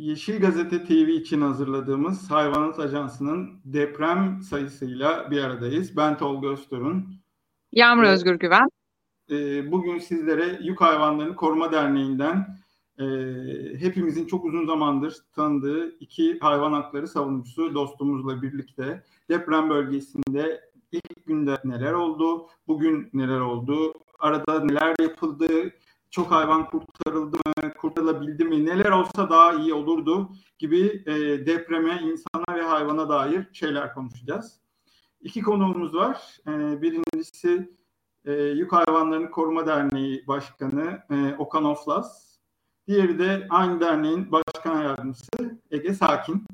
Yeşil Gazete TV için hazırladığımız Hayvanat Ajansı'nın deprem sayısıyla bir aradayız. Ben Tolga Öztorun. Yağmur evet. Özgür Güven. Ee, bugün sizlere Yük Hayvanlarını Koruma Derneği'nden e, hepimizin çok uzun zamandır tanıdığı iki hayvan hakları savunucusu dostumuzla birlikte deprem bölgesinde ilk günde neler oldu, bugün neler oldu, arada neler yapıldı, çok hayvan kurtarıldı mı, kurtarılabildi mi, neler olsa daha iyi olurdu gibi e, depreme, insana ve hayvana dair şeyler konuşacağız. İki konuğumuz var. E, birincisi e, Yük Hayvanlarını Koruma Derneği Başkanı e, Okan Oflas. Diğeri de aynı derneğin başkan yardımcısı Ege Sakin.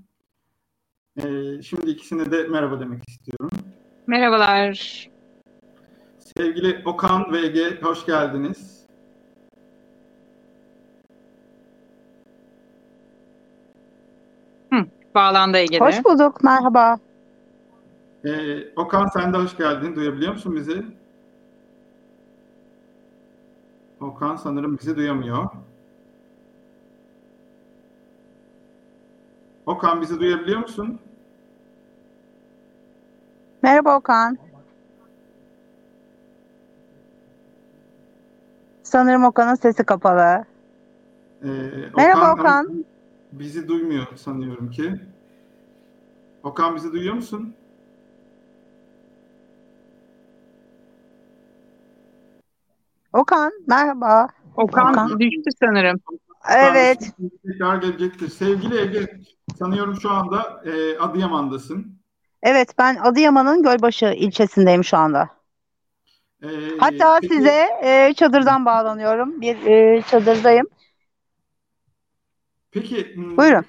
E, şimdi ikisine de merhaba demek istiyorum. Merhabalar. Sevgili Okan ve Ege hoş geldiniz. Bağlandı Ege'de. Hoş bulduk, merhaba. Ee, Okan sen de hoş geldin. Duyabiliyor musun bizi? Okan sanırım bizi duyamıyor. Okan bizi duyabiliyor musun? Merhaba Okan. Sanırım Okan'ın sesi kapalı. Ee, Merhaba Okan. Okan bizi duymuyor sanıyorum ki. Okan bizi duyuyor musun? Okan merhaba. Okan, Okan. düştü sanırım. Evet. Tekrar gelecektir. Sevgili Ege, sanıyorum şu anda e, Adıyaman'dasın. Evet, ben Adıyaman'ın Gölbaşı ilçesindeyim şu anda. Ee, Hatta peki, size e, çadırdan bağlanıyorum. Bir e, çadırdayım. Peki hmm, Buyurun.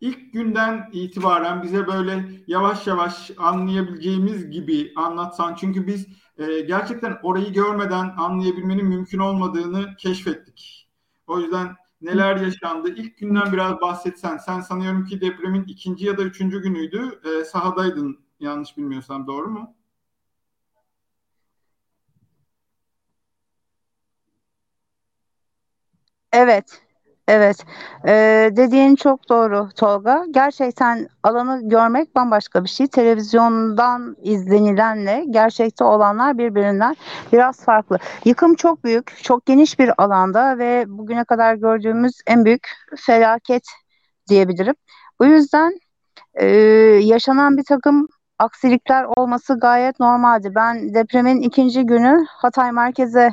İlk günden itibaren bize böyle yavaş yavaş anlayabileceğimiz gibi anlatsan. Çünkü biz e, gerçekten orayı görmeden anlayabilmenin mümkün olmadığını keşfettik. O yüzden neler yaşandı? İlk günden biraz bahsetsen. Sen sanıyorum ki depremin ikinci ya da üçüncü günüydü. E, sahadaydın yanlış bilmiyorsam doğru mu? Evet. Evet, ee, dediğin çok doğru Tolga. Gerçekten alanı görmek bambaşka bir şey. Televizyondan izlenilenle gerçekte olanlar birbirinden biraz farklı. Yıkım çok büyük, çok geniş bir alanda ve bugüne kadar gördüğümüz en büyük felaket diyebilirim. Bu yüzden e, yaşanan bir takım aksilikler olması gayet normaldi. Ben depremin ikinci günü Hatay merkeze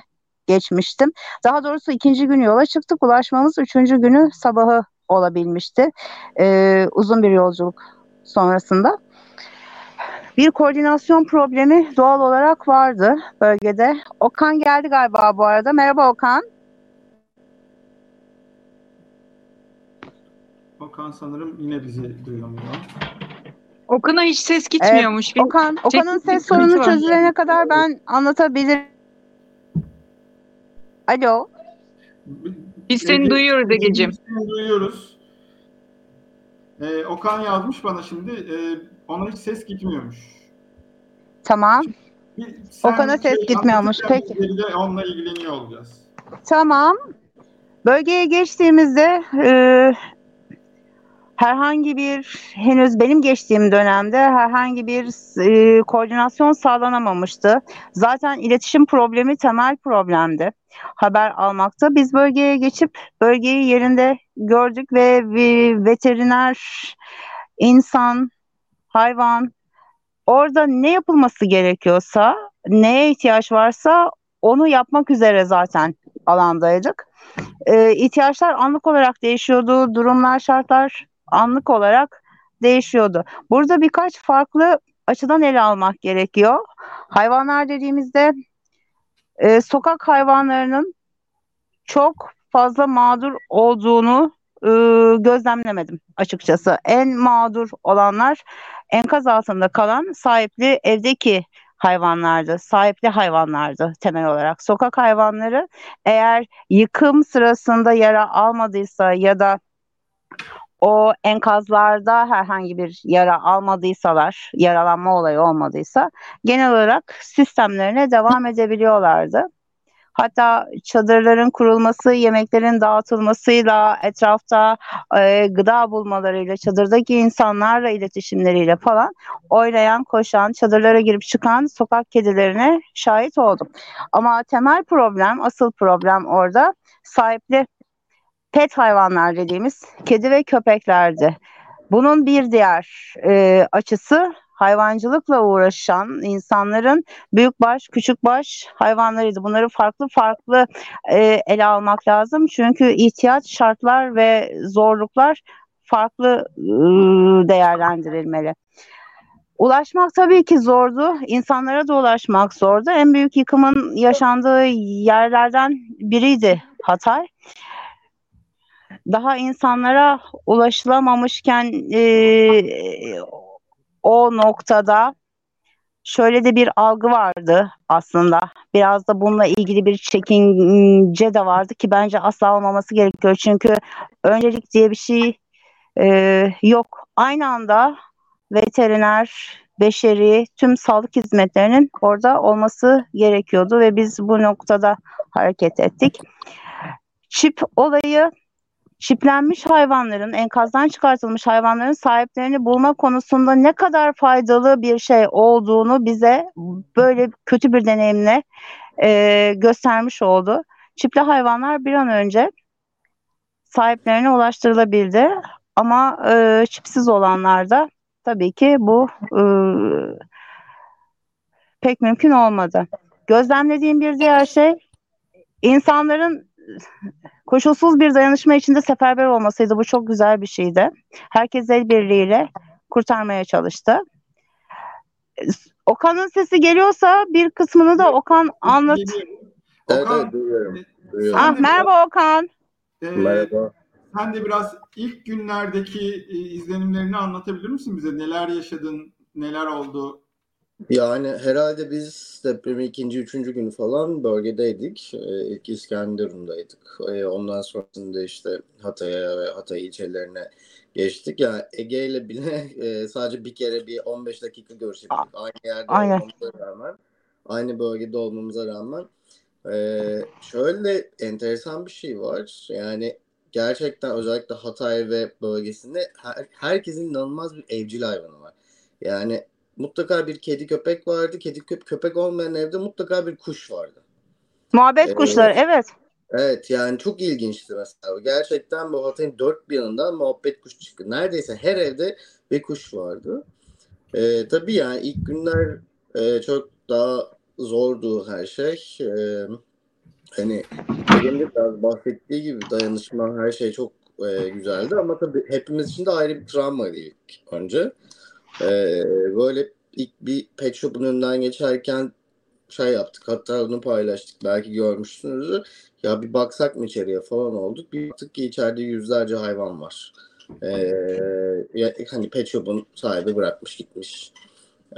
geçmiştim. Daha doğrusu ikinci gün yola çıktık. Ulaşmamız üçüncü günü sabahı olabilmişti. Ee, uzun bir yolculuk sonrasında. Bir koordinasyon problemi doğal olarak vardı bölgede. Okan geldi galiba bu arada. Merhaba Okan. Okan sanırım yine bizi duyamıyor. Okan'a hiç ses gitmiyormuş. Evet, Okan, Okan'ın ses sorunu çözülene kadar ben anlatabilirim Alo. Biz seni Ege, duyuyoruz Ege'cim. Biz seni duyuyoruz. Ee, Okan yazmış bana şimdi. E, ona hiç ses gitmiyormuş. Tamam. Okan'a ses şey, gitmiyormuş. Peki. Onunla ilgileniyor olacağız. Tamam. Bölgeye geçtiğimizde e, herhangi bir henüz benim geçtiğim dönemde herhangi bir e, koordinasyon sağlanamamıştı. Zaten iletişim problemi temel problemdi haber almakta. Biz bölgeye geçip bölgeyi yerinde gördük ve bir veteriner, insan, hayvan orada ne yapılması gerekiyorsa, neye ihtiyaç varsa onu yapmak üzere zaten alandaydık. Ee, ihtiyaçlar anlık olarak değişiyordu, durumlar, şartlar anlık olarak değişiyordu. Burada birkaç farklı açıdan ele almak gerekiyor. Hayvanlar dediğimizde e, sokak hayvanlarının çok fazla mağdur olduğunu e, gözlemlemedim açıkçası. En mağdur olanlar enkaz altında kalan sahipli evdeki hayvanlardı, sahipli hayvanlardı temel olarak. Sokak hayvanları eğer yıkım sırasında yara almadıysa ya da o enkazlarda herhangi bir yara almadıysalar, yaralanma olayı olmadıysa genel olarak sistemlerine devam edebiliyorlardı. Hatta çadırların kurulması, yemeklerin dağıtılmasıyla, etrafta e, gıda bulmalarıyla, çadırdaki insanlarla iletişimleriyle falan oynayan, koşan, çadırlara girip çıkan sokak kedilerine şahit oldum. Ama temel problem, asıl problem orada sahipli pet hayvanlar dediğimiz kedi ve köpeklerdi. Bunun bir diğer e, açısı hayvancılıkla uğraşan insanların büyükbaş, küçükbaş hayvanlarıydı. Bunları farklı farklı e, ele almak lazım. Çünkü ihtiyaç şartlar ve zorluklar farklı e, değerlendirilmeli. Ulaşmak tabii ki zordu. İnsanlara da ulaşmak zordu. En büyük yıkımın yaşandığı yerlerden biriydi Hatay daha insanlara ulaşılamamışken e, o noktada şöyle de bir algı vardı aslında. Biraz da bununla ilgili bir çekince de vardı ki bence asla olmaması gerekiyor. Çünkü öncelik diye bir şey e, yok. Aynı anda veteriner, beşeri, tüm sağlık hizmetlerinin orada olması gerekiyordu ve biz bu noktada hareket ettik. Çip olayı çiplenmiş hayvanların, enkazdan çıkartılmış hayvanların sahiplerini bulma konusunda ne kadar faydalı bir şey olduğunu bize böyle kötü bir deneyimle e, göstermiş oldu. Çipli hayvanlar bir an önce sahiplerine ulaştırılabildi. Ama e, çipsiz olanlarda tabii ki bu e, pek mümkün olmadı. Gözlemlediğim bir diğer şey insanların koşulsuz bir dayanışma içinde seferber olmasıydı. Bu çok güzel bir şeydi. Herkes el birliğiyle kurtarmaya çalıştı. Okan'ın sesi geliyorsa bir kısmını da Okan anlat. Evet, Okan, evet duyuyorum. e, duyuyorum. Ah, merhaba Okan. e, Merhaba. sen de biraz ilk günlerdeki e, izlenimlerini anlatabilir misin bize? Neler yaşadın, neler oldu? Yani herhalde biz depremin ikinci, üçüncü günü falan bölgedeydik. Ee, ilk İskenderun'daydık. Ee, ondan sonrasında işte Hatay'a ve Hatay ilçelerine geçtik. Yani Ege ile bile e, sadece bir kere bir 15 dakika görüşebildik. Aynı yerde Aynen. olmamıza rağmen, aynı bölgede olmamıza rağmen. Ee, şöyle enteresan bir şey var. Yani gerçekten özellikle Hatay ve bölgesinde her- herkesin inanılmaz bir evcil hayvanı var. Yani mutlaka bir kedi köpek vardı. Kedi köp köpek olmayan evde mutlaka bir kuş vardı. Muhabbet Evet. kuşları evet. Evet yani çok ilginçti mesela. Gerçekten bu Hatay'ın dört bir yanından muhabbet kuş çıktı. Neredeyse her evde bir kuş vardı. Ee, tabii yani ilk günler e, çok daha zordu her şey. Ee, hani benim de biraz bahsettiği gibi dayanışma her şey çok e, güzeldi ama tabii hepimiz için de ayrı bir travmaydı ilk önce. Ee, böyle ilk bir pet shop'un önünden geçerken şey yaptık. Hatta onu paylaştık. Belki görmüşsünüzdür. Ya bir baksak mı içeriye falan olduk. Bir baktık ki içeride yüzlerce hayvan var. Ee, hani pet shop'un sahibi bırakmış gitmiş.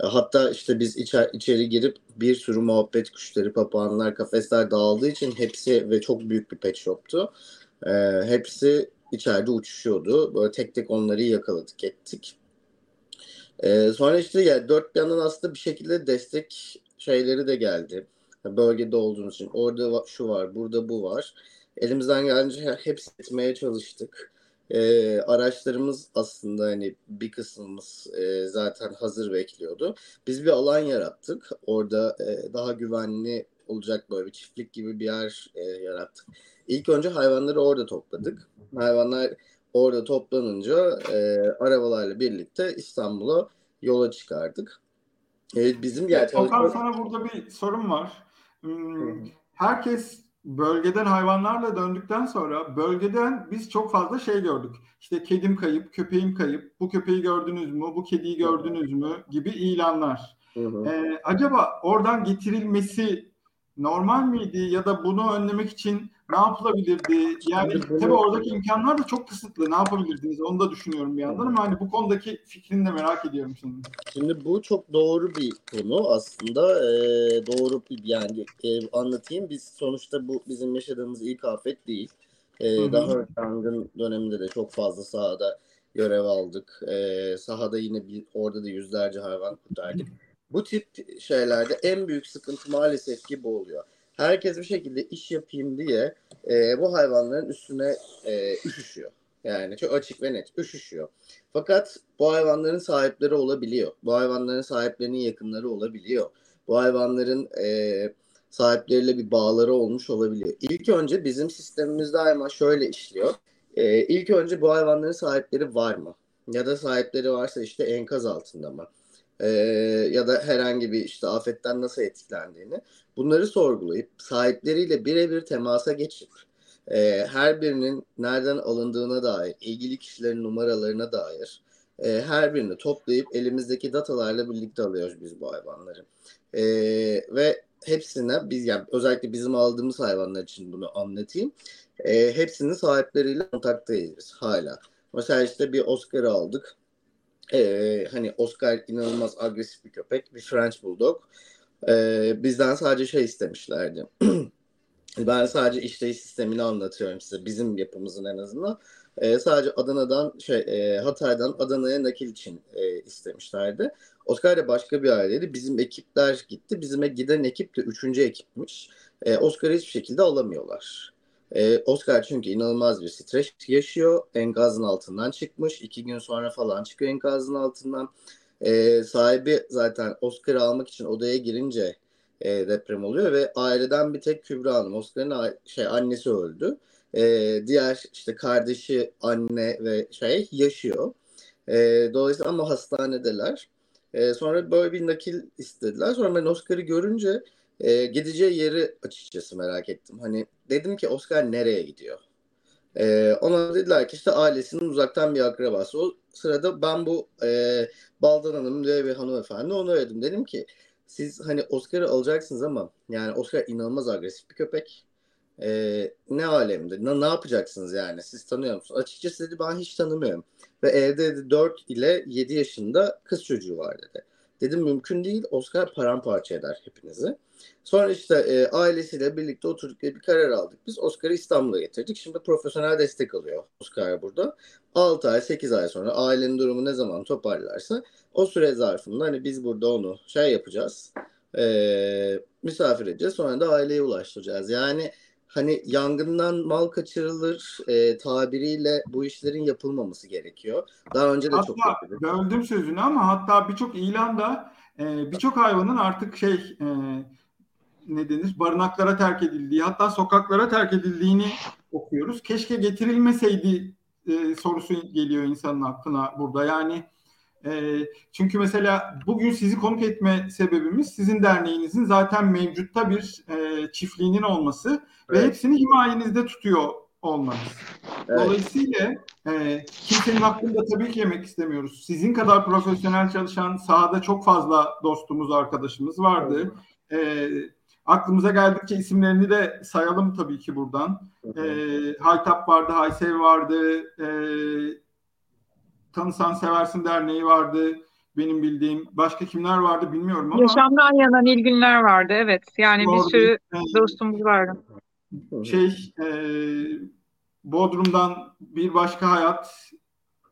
E, Hatta işte biz içer, içeri girip bir sürü muhabbet kuşları, papağanlar, kafesler dağıldığı için hepsi ve çok büyük bir pet shop'tu. Ee, hepsi içeride uçuşuyordu. Böyle tek tek onları yakaladık ettik. Ee, sonra işte ya dört bir yandan aslında bir şekilde destek şeyleri de geldi. Bölgede olduğunuz için. Orada şu var, burada bu var. Elimizden geldiğince he- hepsi etmeye çalıştık. Ee, araçlarımız aslında hani bir kısmımız e, zaten hazır bekliyordu. Biz bir alan yarattık. Orada e, daha güvenli olacak böyle bir çiftlik gibi bir yer e, yarattık. İlk önce hayvanları orada topladık. Hayvanlar orada toplanınca e, arabalarla birlikte İstanbul'a yola çıkardık. Evet, bizim yani Okan çalışma- sana burada bir sorum var. Hmm. Herkes bölgeden hayvanlarla döndükten sonra bölgeden biz çok fazla şey gördük. İşte kedim kayıp, köpeğim kayıp, bu köpeği gördünüz mü, bu kediyi gördünüz mü gibi ilanlar. Hı hı. Ee, acaba oradan getirilmesi normal miydi ya da bunu önlemek için ne yapılabilirdi? Yani Şimdi tabii oradaki imkanlar da çok kısıtlı. Ne yapabilirdiniz? Onu da düşünüyorum bir yandan ama hani bu konudaki fikrini de merak ediyorum senin. Şimdi bu çok doğru bir konu aslında. Ee, doğru bir yani e, anlatayım. Biz sonuçta bu bizim yaşadığımız ilk afet değil. Ee, Hı hı. daha yangın döneminde de çok fazla sahada görev aldık. Ee, sahada yine bir, orada da yüzlerce hayvan kurtardık. Bu tip şeylerde en büyük sıkıntı maalesef ki bu oluyor. Herkes bir şekilde iş yapayım diye e, bu hayvanların üstüne e, üşüşüyor. Yani çok açık ve net üşüşüyor. Fakat bu hayvanların sahipleri olabiliyor. Bu hayvanların sahiplerinin yakınları olabiliyor. Bu hayvanların e, sahipleriyle bir bağları olmuş olabiliyor. İlk önce bizim sistemimizde daima şöyle işliyor. E, ilk önce bu hayvanların sahipleri var mı? Ya da sahipleri varsa işte enkaz altında mı? E, ya da herhangi bir işte afetten nasıl etkilendiğini bunları sorgulayıp sahipleriyle birebir temasa geçip e, her birinin nereden alındığına dair, ilgili kişilerin numaralarına dair e, her birini toplayıp elimizdeki datalarla birlikte alıyoruz biz bu hayvanları. E, ve hepsine biz yani özellikle bizim aldığımız hayvanlar için bunu anlatayım. E, hepsinin sahipleriyle kontaktayız hala. Mesela işte bir Oscar'ı aldık. E, hani Oscar inanılmaz agresif bir köpek. Bir French Bulldog. E, bizden sadece şey istemişlerdi. ben sadece işleyiş sistemini anlatıyorum size. Bizim yapımızın en azından. E, sadece Adana'dan şey e, Hatay'dan Adana'ya nakil için e, istemişlerdi. Oscar da başka bir aileydi. Bizim ekipler gitti. Bizime giden ekip de üçüncü ekipmiş. E, Oscar'ı hiçbir şekilde alamıyorlar. E, Oscar çünkü inanılmaz bir stres yaşıyor. Enkazın altından çıkmış. iki gün sonra falan çıkıyor enkazın altından. E, sahibi zaten Oscar'ı almak için odaya girince e, deprem oluyor ve aileden bir tek Kübra Hanım. Oscar'ın şey annesi öldü. E, diğer işte kardeşi, anne ve şey yaşıyor. E, dolayısıyla ama hastanedeler. E, sonra böyle bir nakil istediler. Sonra ben Oscar'ı görünce e, gideceği yeri açıkçası merak ettim. Hani dedim ki Oscar nereye gidiyor? E, ona dediler ki işte ailesinin uzaktan bir akrabası. O sırada ben bu e, Baldan Hanım diye bir hanımefendi onu aradım. Dedim ki siz hani Oscar'ı alacaksınız ama yani Oscar inanılmaz agresif bir köpek. Ee, ne alemde? Ne, ne yapacaksınız yani? Siz tanıyor musunuz? Açıkçası dedi ben hiç tanımıyorum. Ve evde dedi 4 ile 7 yaşında kız çocuğu var dedi. Dedim mümkün değil. Oscar paramparça eder hepinizi. Sonra işte e, ailesiyle birlikte oturduk ve bir karar aldık. Biz Oscar'ı İstanbul'a getirdik. Şimdi profesyonel destek alıyor Oscar burada. 6 ay 8 ay sonra ailenin durumu ne zaman toparlarsa o süre zarfında hani biz burada onu şey yapacağız. E, misafir edeceğiz. Sonra da aileye ulaştıracağız. Yani hani yangından mal kaçırılır e, tabiriyle bu işlerin yapılmaması gerekiyor. Daha önce de hatta, çok yapıldı. Böldüm sözünü ama hatta birçok ilanda e, birçok hayvanın artık şey e, ne denir barınaklara terk edildiği hatta sokaklara terk edildiğini okuyoruz. Keşke getirilmeseydi e, sorusu geliyor insanın aklına burada. Yani e, çünkü mesela bugün sizi konuk etme sebebimiz sizin derneğinizin zaten mevcutta bir e, çiftliğinin olması evet. ve hepsini himayenizde tutuyor olmanız. Evet. Dolayısıyla e, kimsenin hakkında tabii ki yemek istemiyoruz. Sizin kadar profesyonel çalışan sahada çok fazla dostumuz, arkadaşımız vardı. Evet. E, aklımıza geldikçe isimlerini de sayalım tabii ki buradan. E, Haytap vardı, Haysev vardı, e, Tanısan Seversin Derneği vardı benim bildiğim. Başka kimler vardı bilmiyorum ama. Yaşamdan yanan ilgünler vardı evet. Yani Doğru. bir sürü dostumuz vardı. Şey e, Bodrum'dan bir başka hayat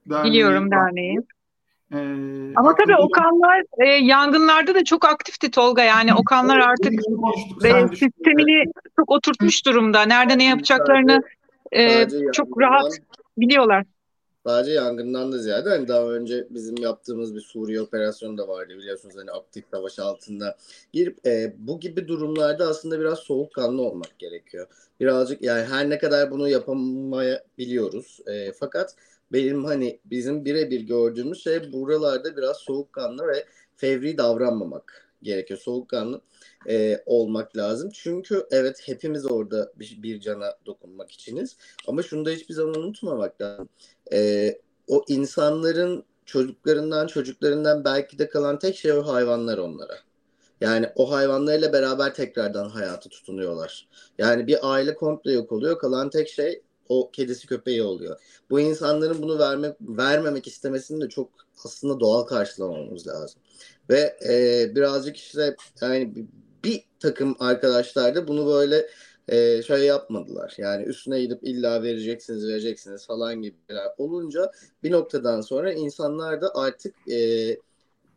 derneği. Biliyorum derneği. Ee, Ama tabii Okanlar e, yangınlarda da çok aktifti Tolga yani Okanlar artık e, sistemini çok oturtmuş durumda. Nerede ne yapacaklarını e, çok rahat biliyorlar. Sadece yangından da ziyade hani daha önce bizim yaptığımız bir Suriye operasyonu da vardı biliyorsunuz hani aktif savaş altında girip e, bu gibi durumlarda aslında biraz soğukkanlı olmak gerekiyor. Birazcık yani her ne kadar bunu yapamayabiliyoruz e, fakat benim hani bizim birebir gördüğümüz şey buralarda biraz soğukkanlı ve fevri davranmamak gerekiyor. Soğukkanlı e, olmak lazım. Çünkü evet hepimiz orada bir, bir cana dokunmak içiniz. Ama şunu da hiçbir zaman unutmamak lazım. E, o insanların çocuklarından çocuklarından belki de kalan tek şey o hayvanlar onlara. Yani o hayvanlarıyla beraber tekrardan hayatı tutunuyorlar. Yani bir aile komple yok oluyor. Kalan tek şey o kedisi köpeği oluyor. Bu insanların bunu vermek vermemek istemesini de çok aslında doğal karşılamamız lazım. Ve e, birazcık işte yani bir takım arkadaşlar da bunu böyle e, şey yapmadılar. Yani üstüne gidip illa vereceksiniz vereceksiniz falan gibi olunca bir noktadan sonra insanlar da artık e,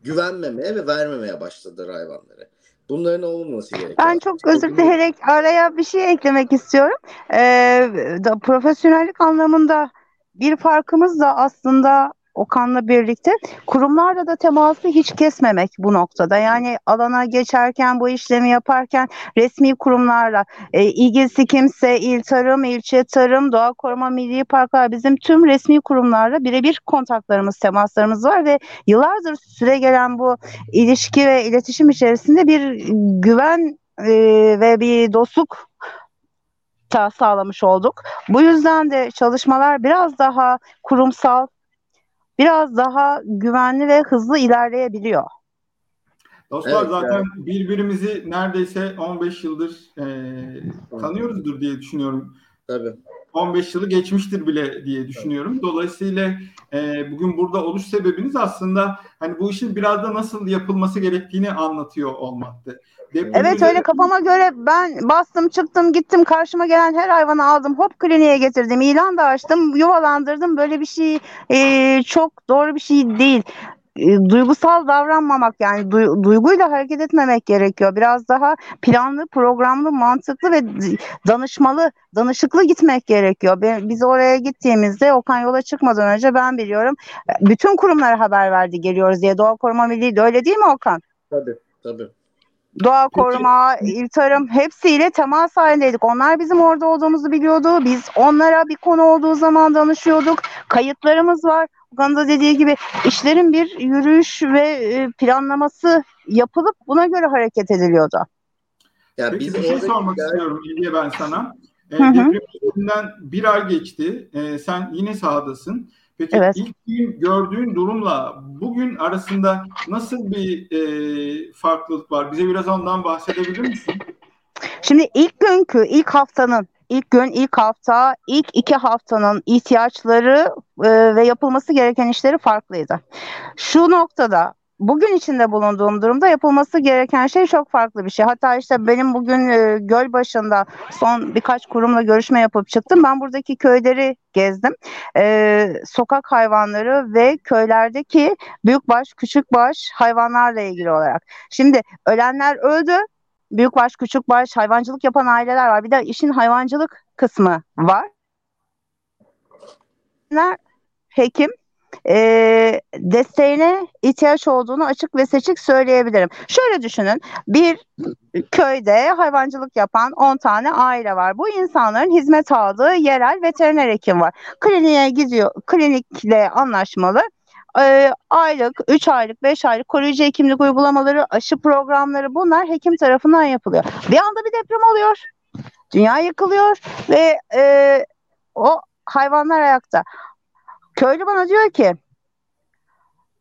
güvenmemeye ve vermemeye başladılar hayvanları. Bunların olmaması gerekiyor. Ben çok özür dileyerek araya bir şey eklemek istiyorum. Ee, da, profesyonellik anlamında bir farkımız da aslında Okan'la birlikte kurumlarla da teması hiç kesmemek bu noktada. Yani alana geçerken bu işlemi yaparken resmi kurumlarla e, ilgisi kimse il tarım, ilçe tarım, doğa koruma, milli parklar bizim tüm resmi kurumlarla birebir kontaklarımız, temaslarımız var ve yıllardır süre gelen bu ilişki ve iletişim içerisinde bir güven e, ve bir dostluk sağlamış olduk. Bu yüzden de çalışmalar biraz daha kurumsal, biraz daha güvenli ve hızlı ilerleyebiliyor. Dostlar evet, zaten yani. birbirimizi neredeyse 15 yıldır e, tanıyoruzdur diye düşünüyorum. Tabii. 15 yılı geçmiştir bile diye düşünüyorum. Dolayısıyla e, bugün burada oluş sebebiniz aslında hani bu işin biraz da nasıl yapılması gerektiğini anlatıyor olmaktı. Deprem evet öyle kafama göre ben bastım çıktım gittim karşıma gelen her hayvanı aldım hop kliniğe getirdim ilan da açtım yuvalandırdım böyle bir şey e, çok doğru bir şey değil e, duygusal davranmamak yani du, duyguyla hareket etmemek gerekiyor. Biraz daha planlı, programlı, mantıklı ve danışmalı, danışıklı gitmek gerekiyor. Biz oraya gittiğimizde Okan yola çıkmadan önce ben biliyorum e, bütün kurumlara haber verdi geliyoruz diye. Doğa Koruma Milli de öyle değil mi Okan? Tabii tabii. Doğa koruma, il tarım hepsiyle temas halindeydik. Onlar bizim orada olduğumuzu biliyordu. Biz onlara bir konu olduğu zaman danışıyorduk. Kayıtlarımız var. Okan'ın da dediği gibi işlerin bir yürüyüş ve e, planlaması yapılıp buna göre hareket ediliyordu. Ya Peki bir şey sormak gel- istiyorum İlge ben sana. E, deprem bir ay geçti. E, sen yine sahadasın. Peki evet. ilk gün gördüğün durumla bugün arasında nasıl bir e, farklılık var? Bize biraz ondan bahsedebilir misin? Şimdi ilk günkü, ilk haftanın ilk gün, ilk hafta, ilk iki haftanın ihtiyaçları e, ve yapılması gereken işleri farklıydı. Şu noktada bugün içinde bulunduğum durumda yapılması gereken şey çok farklı bir şey. Hatta işte benim bugün e, göl başında son birkaç kurumla görüşme yapıp çıktım. Ben buradaki köyleri gezdim. E, sokak hayvanları ve köylerdeki büyükbaş, küçükbaş hayvanlarla ilgili olarak. Şimdi ölenler öldü büyükbaş, küçükbaş hayvancılık yapan aileler var. Bir de işin hayvancılık kısmı var. Hekim e, desteğine ihtiyaç olduğunu açık ve seçik söyleyebilirim. Şöyle düşünün bir köyde hayvancılık yapan 10 tane aile var. Bu insanların hizmet aldığı yerel veteriner hekim var. Kliniğe gidiyor, klinikle anlaşmalı e, aylık, 3 aylık, 5 aylık koruyucu hekimlik uygulamaları, aşı programları bunlar hekim tarafından yapılıyor. Bir anda bir deprem oluyor. Dünya yıkılıyor ve e, o hayvanlar ayakta. Köylü bana diyor ki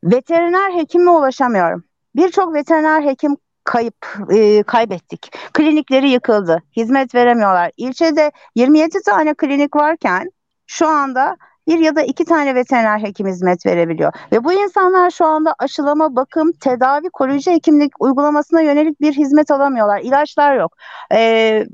veteriner hekime ulaşamıyorum. Birçok veteriner hekim kayıp e, kaybettik. Klinikleri yıkıldı. Hizmet veremiyorlar. İlçede 27 tane klinik varken şu anda bir ya da iki tane veteriner hekim hizmet verebiliyor. Ve bu insanlar şu anda aşılama, bakım, tedavi, koruyucu hekimlik uygulamasına yönelik bir hizmet alamıyorlar. İlaçlar yok. Ee,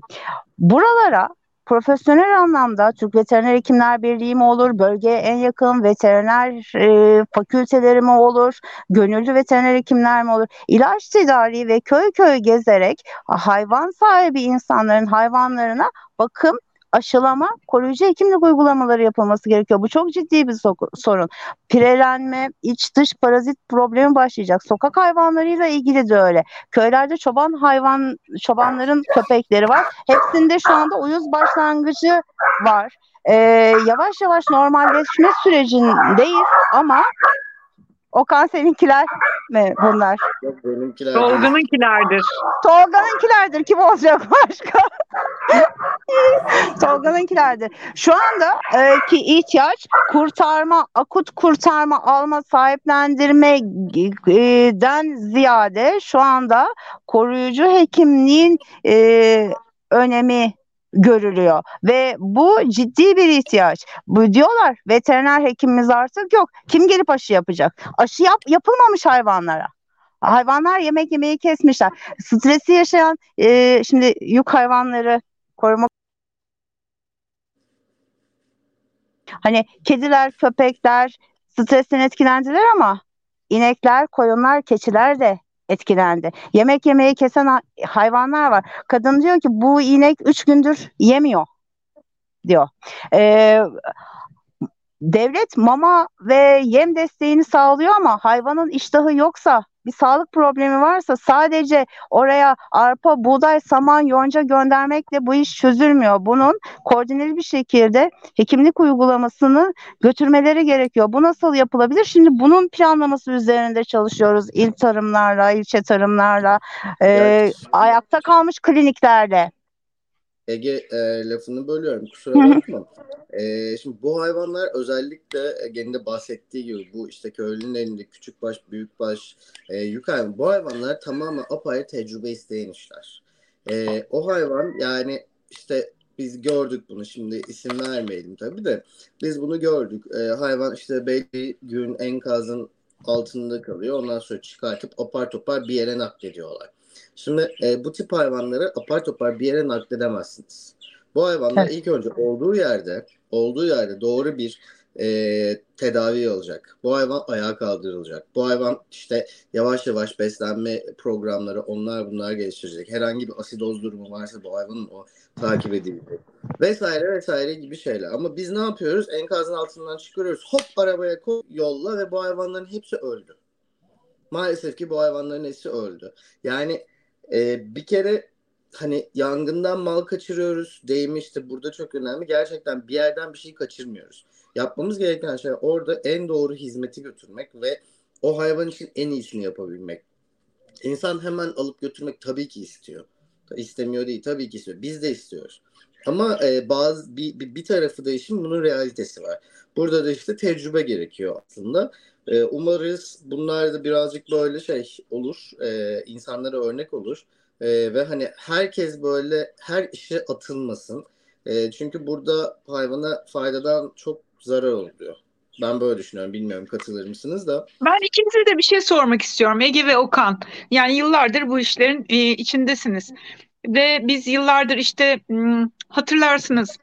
buralara profesyonel anlamda Türk Veteriner Hekimler Birliği mi olur, bölgeye en yakın veteriner e, fakülteleri mi olur, gönüllü veteriner hekimler mi olur? İlaç tedariği ve köy köy gezerek hayvan sahibi insanların hayvanlarına bakım aşılama, koruyucu hekimlik uygulamaları yapılması gerekiyor. Bu çok ciddi bir so- sorun. Pirelenme, iç dış parazit problemi başlayacak. Sokak hayvanlarıyla ilgili de öyle. Köylerde çoban hayvan, çobanların köpekleri var. Hepsinde şu anda uyuz başlangıcı var. Ee, yavaş yavaş normalleşme sürecindeyiz ama Okan seninkiler mi bunlar? Yok benimkiler. Tolga'nınkilerdir. Tolga'nınkilerdir. Kim olacak başka? Tolga'nınkilerdir. Şu anda e, ki ihtiyaç kurtarma, akut kurtarma, alma, sahiplendirmeden ziyade şu anda koruyucu hekimliğin e, önemi görülüyor ve bu ciddi bir ihtiyaç. Bu diyorlar veteriner hekimimiz artık yok. Kim gelip aşı yapacak? Aşı yap, yapılmamış hayvanlara. Hayvanlar yemek yemeyi kesmişler. Stresi yaşayan e, şimdi yük hayvanları koruma Hani kediler, köpekler stresten etkilendiler ama inekler, koyunlar, keçiler de etkilendi. Yemek yemeyi kesen hayvanlar var. Kadın diyor ki bu inek üç gündür yemiyor diyor. Ee, devlet mama ve yem desteğini sağlıyor ama hayvanın iştahı yoksa bir sağlık problemi varsa sadece oraya arpa, buğday, saman, yonca göndermekle bu iş çözülmüyor. Bunun koordineli bir şekilde hekimlik uygulamasını götürmeleri gerekiyor. Bu nasıl yapılabilir? Şimdi bunun planlaması üzerinde çalışıyoruz. İl tarımlarla, ilçe tarımlarla, e, ayakta kalmış kliniklerle. Ege e, lafını bölüyorum kusura bakma. e, şimdi bu hayvanlar özellikle Ege'nin de bahsettiği gibi bu işte köylünün elinde küçük baş, büyük baş, e, yük hayvan. Bu hayvanlar tamamen apayrı tecrübe isteyen işler. E, o hayvan yani işte biz gördük bunu şimdi isim vermeyelim tabii de biz bunu gördük. E, hayvan işte belli gün enkazın altında kalıyor ondan sonra çıkartıp apar topar bir yere naklediyorlar. Şimdi e, bu tip hayvanları apar topar bir yere nakledemezsiniz. Bu hayvanlar evet. ilk önce olduğu yerde olduğu yerde doğru bir e, tedavi alacak. Bu hayvan ayağa kaldırılacak. Bu hayvan işte yavaş yavaş beslenme programları onlar bunlar geliştirecek. Herhangi bir asidoz durumu varsa bu hayvanın o takip edilecek. Vesaire vesaire gibi şeyler. Ama biz ne yapıyoruz? Enkazın altından çıkarıyoruz. Hop arabaya koy, yolla ve bu hayvanların hepsi öldü. Maalesef ki bu hayvanların hepsi öldü. Yani e, bir kere hani yangından mal kaçırıyoruz deyimi işte burada çok önemli. Gerçekten bir yerden bir şey kaçırmıyoruz. Yapmamız gereken şey orada en doğru hizmeti götürmek ve o hayvan için en iyisini yapabilmek. İnsan hemen alıp götürmek tabii ki istiyor. İstemiyor değil tabii ki istiyor. Biz de istiyoruz. Ama e, bazı bir, bir, bir tarafı da işin bunun realitesi var. Burada da işte tecrübe gerekiyor aslında. E, umarız bunlar da birazcık böyle şey olur. E, insanlara örnek olur. E, ve hani herkes böyle her işe atılmasın. E, çünkü burada hayvana faydadan çok zarar oluyor. Ben böyle düşünüyorum. Bilmiyorum katılır mısınız da. Ben ikinize de bir şey sormak istiyorum. Ege ve Okan. Yani yıllardır bu işlerin e, içindesiniz. Ve biz yıllardır işte hatırlarsınız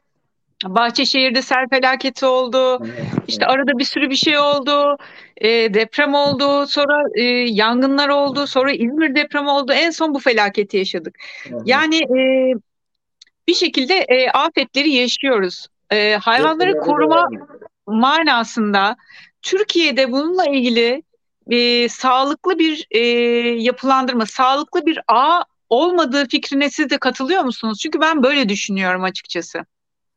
Bahçeşehir'de sel felaketi oldu. İşte arada bir sürü bir şey oldu. E, deprem oldu. Sonra e, yangınlar oldu. Sonra İzmir depremi oldu. En son bu felaketi yaşadık. Yani e, bir şekilde e, afetleri yaşıyoruz. E, hayvanları koruma manasında Türkiye'de bununla ilgili e, sağlıklı bir e, yapılandırma, sağlıklı bir ağ olmadığı fikrine siz de katılıyor musunuz? Çünkü ben böyle düşünüyorum açıkçası.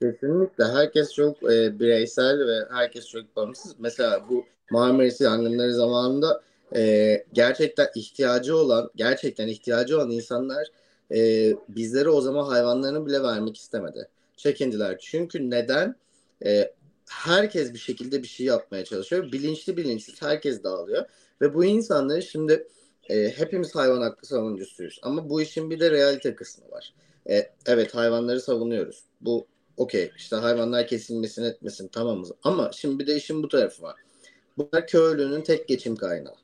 Kesinlikle. Herkes çok e, bireysel ve herkes çok bağımsız. Mesela bu Marmaris yangınları zamanında e, gerçekten ihtiyacı olan, gerçekten ihtiyacı olan insanlar e, bizlere o zaman hayvanlarını bile vermek istemedi. Çekindiler. Çünkü neden? E, herkes bir şekilde bir şey yapmaya çalışıyor. Bilinçli bilinçsiz herkes dağılıyor. Ve bu insanları şimdi e, hepimiz hayvan hakkı savunucusuyuz. Ama bu işin bir de realite kısmı var. E, evet hayvanları savunuyoruz. Bu okey işte hayvanlar kesilmesin etmesin tamamız. Ama şimdi bir de işin bu tarafı var. Bunlar köylünün tek geçim kaynağı.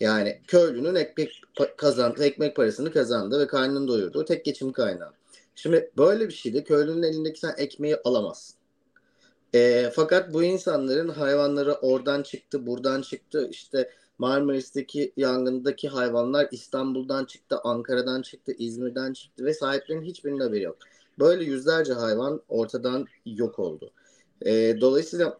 Yani köylünün ekmek kazandı, ekmek parasını kazandı ve karnını doyurdu. O tek geçim kaynağı. Şimdi böyle bir şeyde köylünün elindeki sen ekmeği alamazsın. E, fakat bu insanların hayvanları oradan çıktı, buradan çıktı. İşte Marmaris'teki yangındaki hayvanlar İstanbul'dan çıktı, Ankara'dan çıktı, İzmir'den çıktı ve sahiplerinin hiçbirinin haberi yok. Böyle yüzlerce hayvan ortadan yok oldu. E, dolayısıyla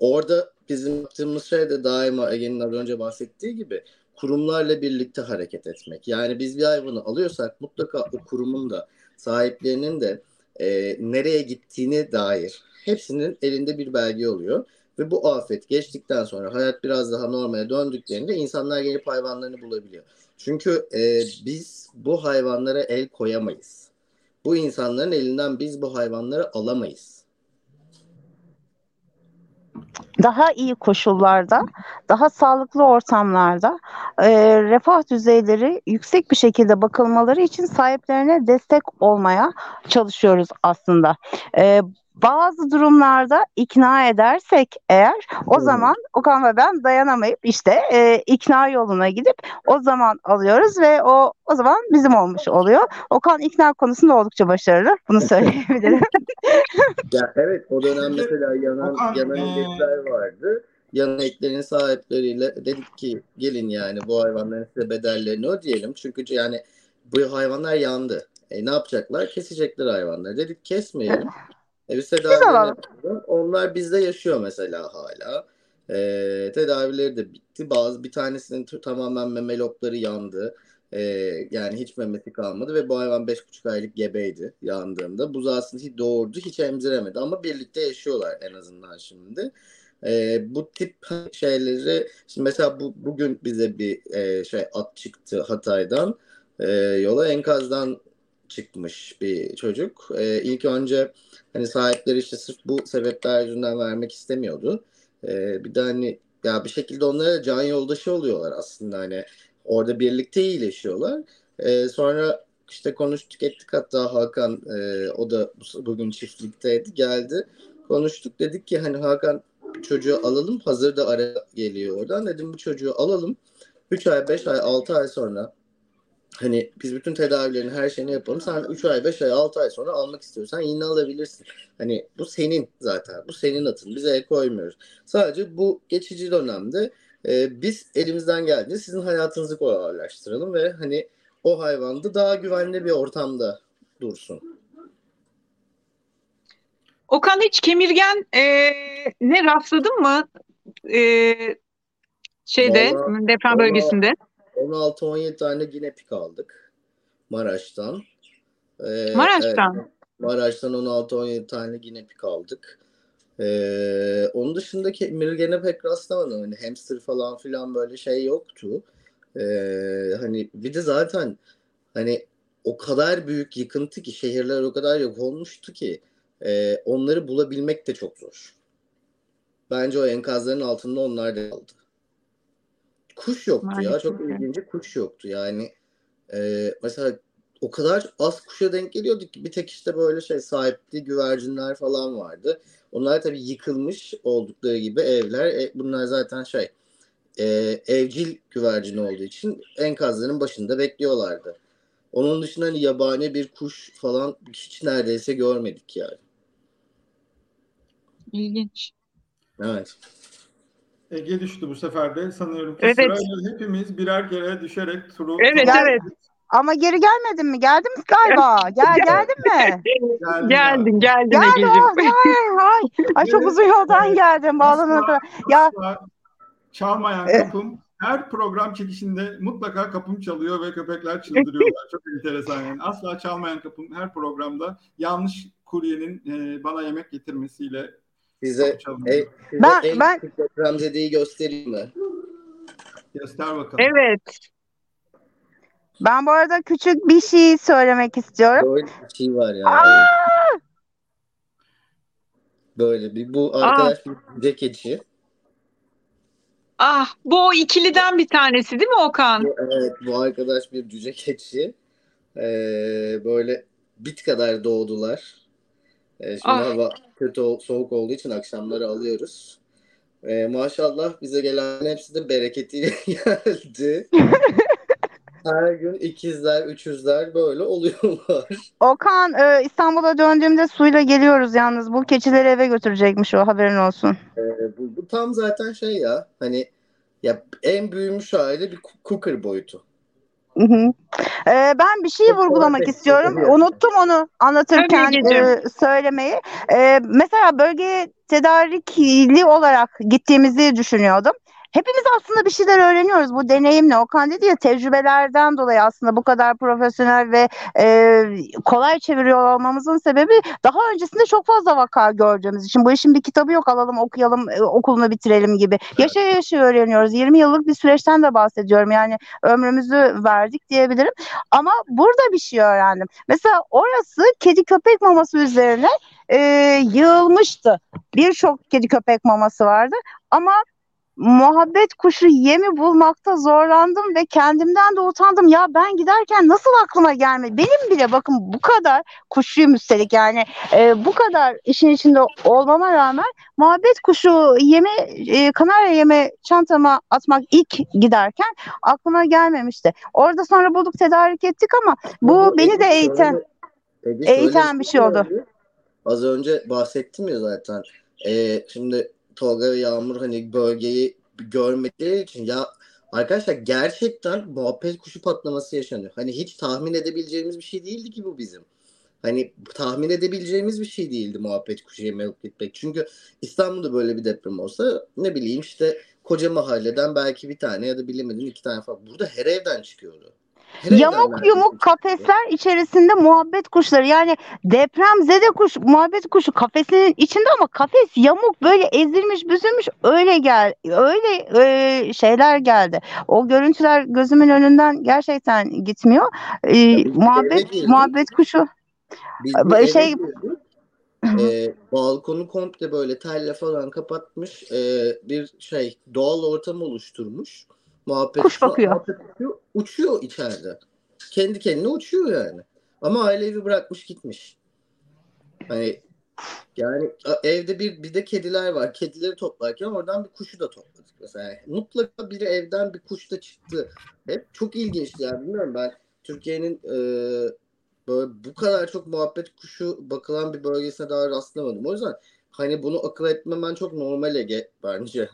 orada bizim yaptığımız şey de daima Ege'nin az önce bahsettiği gibi kurumlarla birlikte hareket etmek. Yani biz bir hayvanı alıyorsak mutlaka o kurumun da sahiplerinin de e, nereye gittiğine dair hepsinin elinde bir belge oluyor. Ve bu afet geçtikten sonra hayat biraz daha normale döndüklerinde insanlar gelip hayvanlarını bulabiliyor. Çünkü e, biz bu hayvanlara el koyamayız. Bu insanların elinden biz bu hayvanları alamayız. Daha iyi koşullarda, daha sağlıklı ortamlarda e, refah düzeyleri yüksek bir şekilde bakılmaları için sahiplerine destek olmaya çalışıyoruz aslında. E, bazı durumlarda ikna edersek eğer o hmm. zaman Okan ve ben dayanamayıp işte e, ikna yoluna gidip o zaman alıyoruz ve o o zaman bizim olmuş oluyor. Okan ikna konusunda oldukça başarılı. Bunu söyleyebilirim. ya evet o dönem mesela yanan Okan, yanan e... vardı. yan eklerin sahipleriyle dedik ki gelin yani bu hayvanların size bedellerini ödeyelim. Çünkü yani bu hayvanlar yandı. E, ne yapacaklar? Kesecekler hayvanları. Dedik kesmeyelim. E, biz tedavilerini Onlar bizde yaşıyor mesela hala. E, tedavileri de bitti. Bazı bir tanesinin tamamen meme lobları yandı. E, yani hiç memesi kalmadı ve bu hayvan 5,5 aylık gebeydi yandığında. Buzağısını hiç doğurdu, hiç emziremedi ama birlikte yaşıyorlar en azından şimdi. E, bu tip şeyleri şimdi mesela bu bugün bize bir e, şey at çıktı Hatay'dan e, yola enkazdan çıkmış bir çocuk. E, ilk önce hani sahipleri işte sırf bu sebepler yüzünden vermek istemiyordu. E, bir de hani ya bir şekilde onlara can yoldaşı oluyorlar aslında hani orada birlikte iyileşiyorlar. E, sonra işte konuştuk ettik hatta Hakan e, o da bugün çiftlikteydi geldi konuştuk dedik ki hani Hakan çocuğu alalım hazır da ara geliyor oradan dedim bu çocuğu alalım 3 ay 5 ay 6 ay sonra hani biz bütün tedavilerini her şeyini yapalım. Sen 3 ay, 5 ay, 6 ay sonra almak istiyorsan yine alabilirsin. Hani bu senin zaten. Bu senin atın. Bize el koymuyoruz. Sadece bu geçici dönemde e, biz elimizden geldiğince sizin hayatınızı kolaylaştıralım ve hani o hayvanda daha güvenli bir ortamda dursun. Okan hiç kemirgen e, ne rastladın mı? E, şeyde Vallahi, deprem bölgesinde. 16-17 tane yine pik aldık Maraş'tan. Ee, Maraş'tan? Evet, Maraş'tan 16-17 tane yine pik aldık. Ee, onun dışındaki mirgene pek rastlamadım. Hani hamster falan filan böyle şey yoktu. Ee, hani bir de zaten hani o kadar büyük yıkıntı ki şehirler o kadar yok olmuştu ki e, onları bulabilmek de çok zor. Bence o enkazların altında onlar da kaldı. Kuş yoktu Maalesef. ya. Çok ilginci kuş yoktu. Yani e, mesela o kadar az kuşa denk geliyorduk ki bir tek işte böyle şey sahipli güvercinler falan vardı. Onlar tabii yıkılmış oldukları gibi evler. E, bunlar zaten şey e, evcil güvercin olduğu için enkazların başında bekliyorlardı. Onun dışında hani yabani bir kuş falan hiç neredeyse görmedik yani. İlginç. Evet. Ege düştü bu sefer de sanıyorum ki evet. sırayla hepimiz birer kere düşerek turu Evet Gel, evet. Ama geri gelmedin mi? Geldin mi galiba? Gel geldin mi? Geldin geldin, geldin Geldi, Ege'ciğim. Ay, ay, ay çok uzun yoldan geldim bağlanana. Ya çalmayan e- kapım her program çekişinde mutlaka kapım çalıyor ve köpekler çıldırıyorlar. Çok enteresan yani. Asla çalmayan kapım her programda yanlış kuryenin e, bana yemek getirmesiyle Size, e, size ben, en ben... depremzedeyi göstereyim mi? Göster bakalım. Evet. Ben bu arada küçük bir şey söylemek istiyorum. Böyle bir şey var ya. Aa! Böyle bir bu arkadaş Aa. bir ceketçi. Ah bu o ikiliden bir tanesi değil mi Okan? Evet bu arkadaş bir cüce keçi. Ee, böyle bit kadar doğdular. Ee, şimdi ah. hava kötü soğuk olduğu için akşamları alıyoruz. Ee, maşallah bize gelen hepsi de bereketiyle geldi. Her gün ikizler, üçüzler böyle oluyorlar. Okan e, İstanbul'a döndüğümde suyla geliyoruz yalnız. Bu keçileri eve götürecekmiş o haberin olsun. E, bu, bu tam zaten şey ya hani ya en büyümüş hali bir cooker boyutu. Hı hı. Ee, ben bir şey vurgulamak istiyorum. Unuttum onu anlatırken e, söylemeyi. Ee, mesela bölgeye tedarikli olarak gittiğimizi düşünüyordum. Hepimiz aslında bir şeyler öğreniyoruz bu deneyimle. Okan dedi ya tecrübelerden dolayı aslında bu kadar profesyonel ve e, kolay çeviriyor olmamızın sebebi daha öncesinde çok fazla vaka gördüğümüz için. Bu işin bir kitabı yok alalım okuyalım e, okulunu bitirelim gibi. Evet. Yaşa yaşa öğreniyoruz. 20 yıllık bir süreçten de bahsediyorum. Yani ömrümüzü verdik diyebilirim. Ama burada bir şey öğrendim. Mesela orası kedi köpek maması üzerine e, yığılmıştı. Birçok kedi köpek maması vardı. Ama muhabbet kuşu yemi bulmakta zorlandım ve kendimden de utandım. Ya ben giderken nasıl aklıma gelmedi? Benim bile bakın bu kadar kuşuyum üstelik yani e, bu kadar işin içinde olmama rağmen muhabbet kuşu yeme e, kanarya yeme çantama atmak ilk giderken aklıma gelmemişti. Orada sonra bulduk tedarik ettik ama bu, bu beni de eğiten eğiten bir şey oldu. Az önce bahsettim ya zaten. Ee, şimdi Tolga ve Yağmur hani bölgeyi görmekleri için ya arkadaşlar gerçekten muhabbet kuşu patlaması yaşanıyor. Hani hiç tahmin edebileceğimiz bir şey değildi ki bu bizim. Hani tahmin edebileceğimiz bir şey değildi muhabbet kuşu yemeğe gitmek. Çünkü İstanbul'da böyle bir deprem olsa ne bileyim işte koca mahalleden belki bir tane ya da bilemedin iki tane falan. Burada her evden çıkıyordu. Yamuk yumuk kafesler içerisinde muhabbet kuşları yani deprem zede kuş muhabbet kuşu kafesinin içinde ama kafes yamuk böyle ezilmiş büzülmüş öyle gel öyle e, şeyler geldi. O görüntüler gözümün önünden gerçekten gitmiyor. E, muhabbet muhabbet kuşu biz şey e, balkonu komple böyle telle falan kapatmış e, bir şey doğal ortam oluşturmuş. Muhabbet kuş bakıyor. Muhabbet uçuyor, uçuyor içeride. Kendi kendine uçuyor yani. Ama aile evi bırakmış gitmiş. Hani yani evde bir bir de kediler var. Kedileri toplarken oradan bir kuşu da topladık mesela. Mutlaka bir evden bir kuş da çıktı. Hep çok ilginçti yani bilmiyorum ben Türkiye'nin e, böyle bu kadar çok muhabbet kuşu bakılan bir bölgesine daha rastlamadım. O yüzden hani bunu akıl etmemen çok normal Ege bence.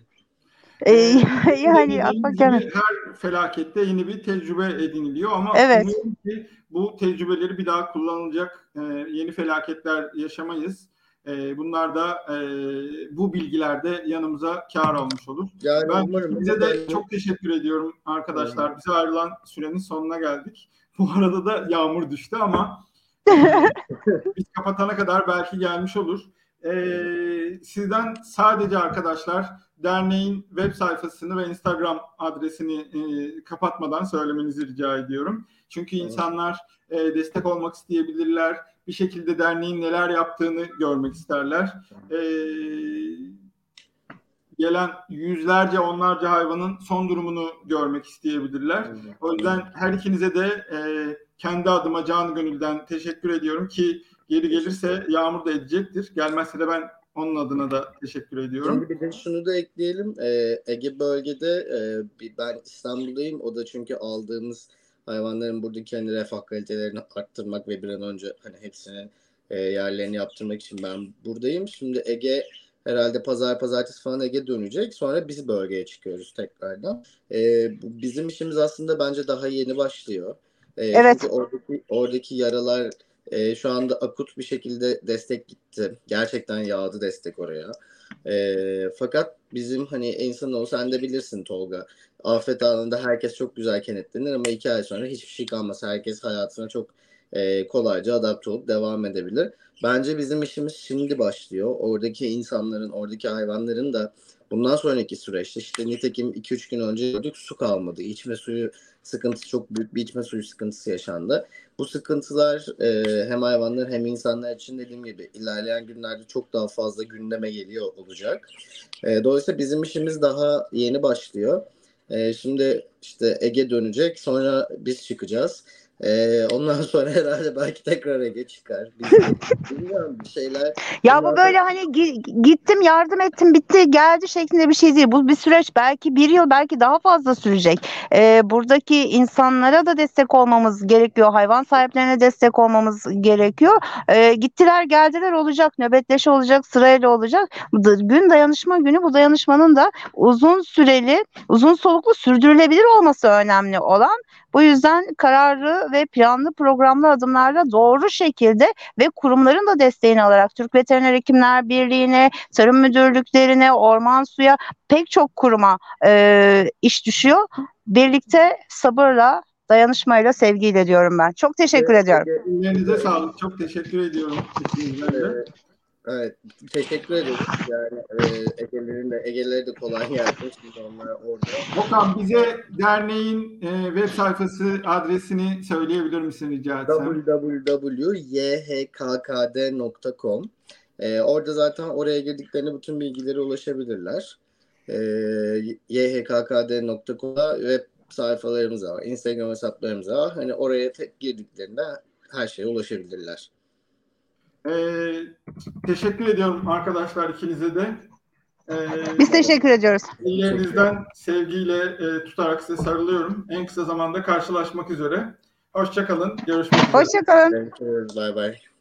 Ee, yani hakikaten. Her felakette yeni bir tecrübe ediniliyor ama evet. ki bu tecrübeleri bir daha kullanılacak e, yeni felaketler yaşamayız. E, bunlar da e, bu bilgiler de yanımıza kar olmuş olur. Yani ben umarım, bize de çok teşekkür ediyorum arkadaşlar. Bize ayrılan sürenin sonuna geldik. Bu arada da yağmur düştü ama biz kapatana kadar belki gelmiş olur. Ee, sizden sadece arkadaşlar derneğin web sayfasını ve Instagram adresini e, kapatmadan söylemenizi rica ediyorum. Çünkü insanlar e, destek olmak isteyebilirler. Bir şekilde derneğin neler yaptığını görmek isterler. E, gelen yüzlerce onlarca hayvanın son durumunu görmek isteyebilirler. O yüzden her ikinize de e, kendi adıma can gönülden teşekkür ediyorum ki geri gelirse Yağmur da edecektir. Gelmezse de ben onun adına da teşekkür ediyorum. Şimdi bir de şunu da ekleyelim. Ee, Ege bölgede e, ben İstanbul'dayım. O da çünkü aldığımız hayvanların buradaki hani refah kalitelerini arttırmak ve bir an önce hani hepsinin e, yerlerini yaptırmak için ben buradayım. Şimdi Ege herhalde pazar pazartesi falan Ege dönecek. Sonra biz bölgeye çıkıyoruz tekrardan. E, bu bizim işimiz aslında bence daha yeni başlıyor. E, evet. Çünkü oradaki, oradaki yaralar e, şu anda akut bir şekilde destek gitti. Gerçekten yağdı destek oraya. E, fakat bizim hani insan o sen de bilirsin Tolga. Afet anında herkes çok güzel kenetlenir ama iki ay sonra hiçbir şey kalmaz. Herkes hayatına çok e, kolayca adapte olup devam edebilir. Bence bizim işimiz şimdi başlıyor. Oradaki insanların, oradaki hayvanların da bundan sonraki süreçte işte nitekim 2-3 gün önce gördük su kalmadı. İçme suyu sıkıntısı çok büyük bir içme suyu sıkıntısı yaşandı. Bu sıkıntılar e, hem hayvanlar hem insanlar için dediğim gibi ilerleyen günlerde çok daha fazla gündeme geliyor olacak. E, dolayısıyla bizim işimiz daha yeni başlıyor. E, şimdi işte Ege dönecek sonra biz çıkacağız. Ee, ondan sonra herhalde belki tekrar Ege çıkar. Bilmiyorum bir şeyler. Ya bu böyle hani gittim yardım ettim bitti geldi şeklinde bir şey değil. Bu bir süreç belki bir yıl belki daha fazla sürecek. Ee, buradaki insanlara da destek olmamız gerekiyor. Hayvan sahiplerine destek olmamız gerekiyor. Ee, gittiler geldiler olacak nöbetleşe olacak sırayla olacak. Gün dayanışma günü bu dayanışmanın da uzun süreli uzun soluklu sürdürülebilir olması önemli olan. Bu yüzden kararı ve planlı programlı adımlarla doğru şekilde ve kurumların da desteğini alarak Türk Veteriner Hekimler Birliği'ne, tarım müdürlüklerine, orman suya pek çok kuruma e, iş düşüyor. Birlikte sabırla dayanışmayla sevgiyle diyorum ben. Çok teşekkür evet, ediyorum. Ellerinize sağlık. Çok teşekkür ediyorum. Evet. Evet, teşekkür ederim. Yani e, Ege'lerin de Ege'leri de kolay gelsin. Şimdi onlar orada. Okan bize derneğin e, web sayfası adresini söyleyebilir misin rica etsem? www.yhkkd.com e, Orada zaten oraya girdiklerinde bütün bilgileri ulaşabilirler. E, yhkkd.com'da web sayfalarımız var. Instagram hesaplarımız var. Hani oraya tek girdiklerinde her şeye ulaşabilirler. Ee, teşekkür ediyorum arkadaşlar ikinize de. Ee, Biz teşekkür ediyoruz. Ellerinizden sevgiyle e, tutarak size sarılıyorum. En kısa zamanda karşılaşmak üzere. Hoşçakalın. Görüşmek üzere. Hoşçakalın. Bye bye.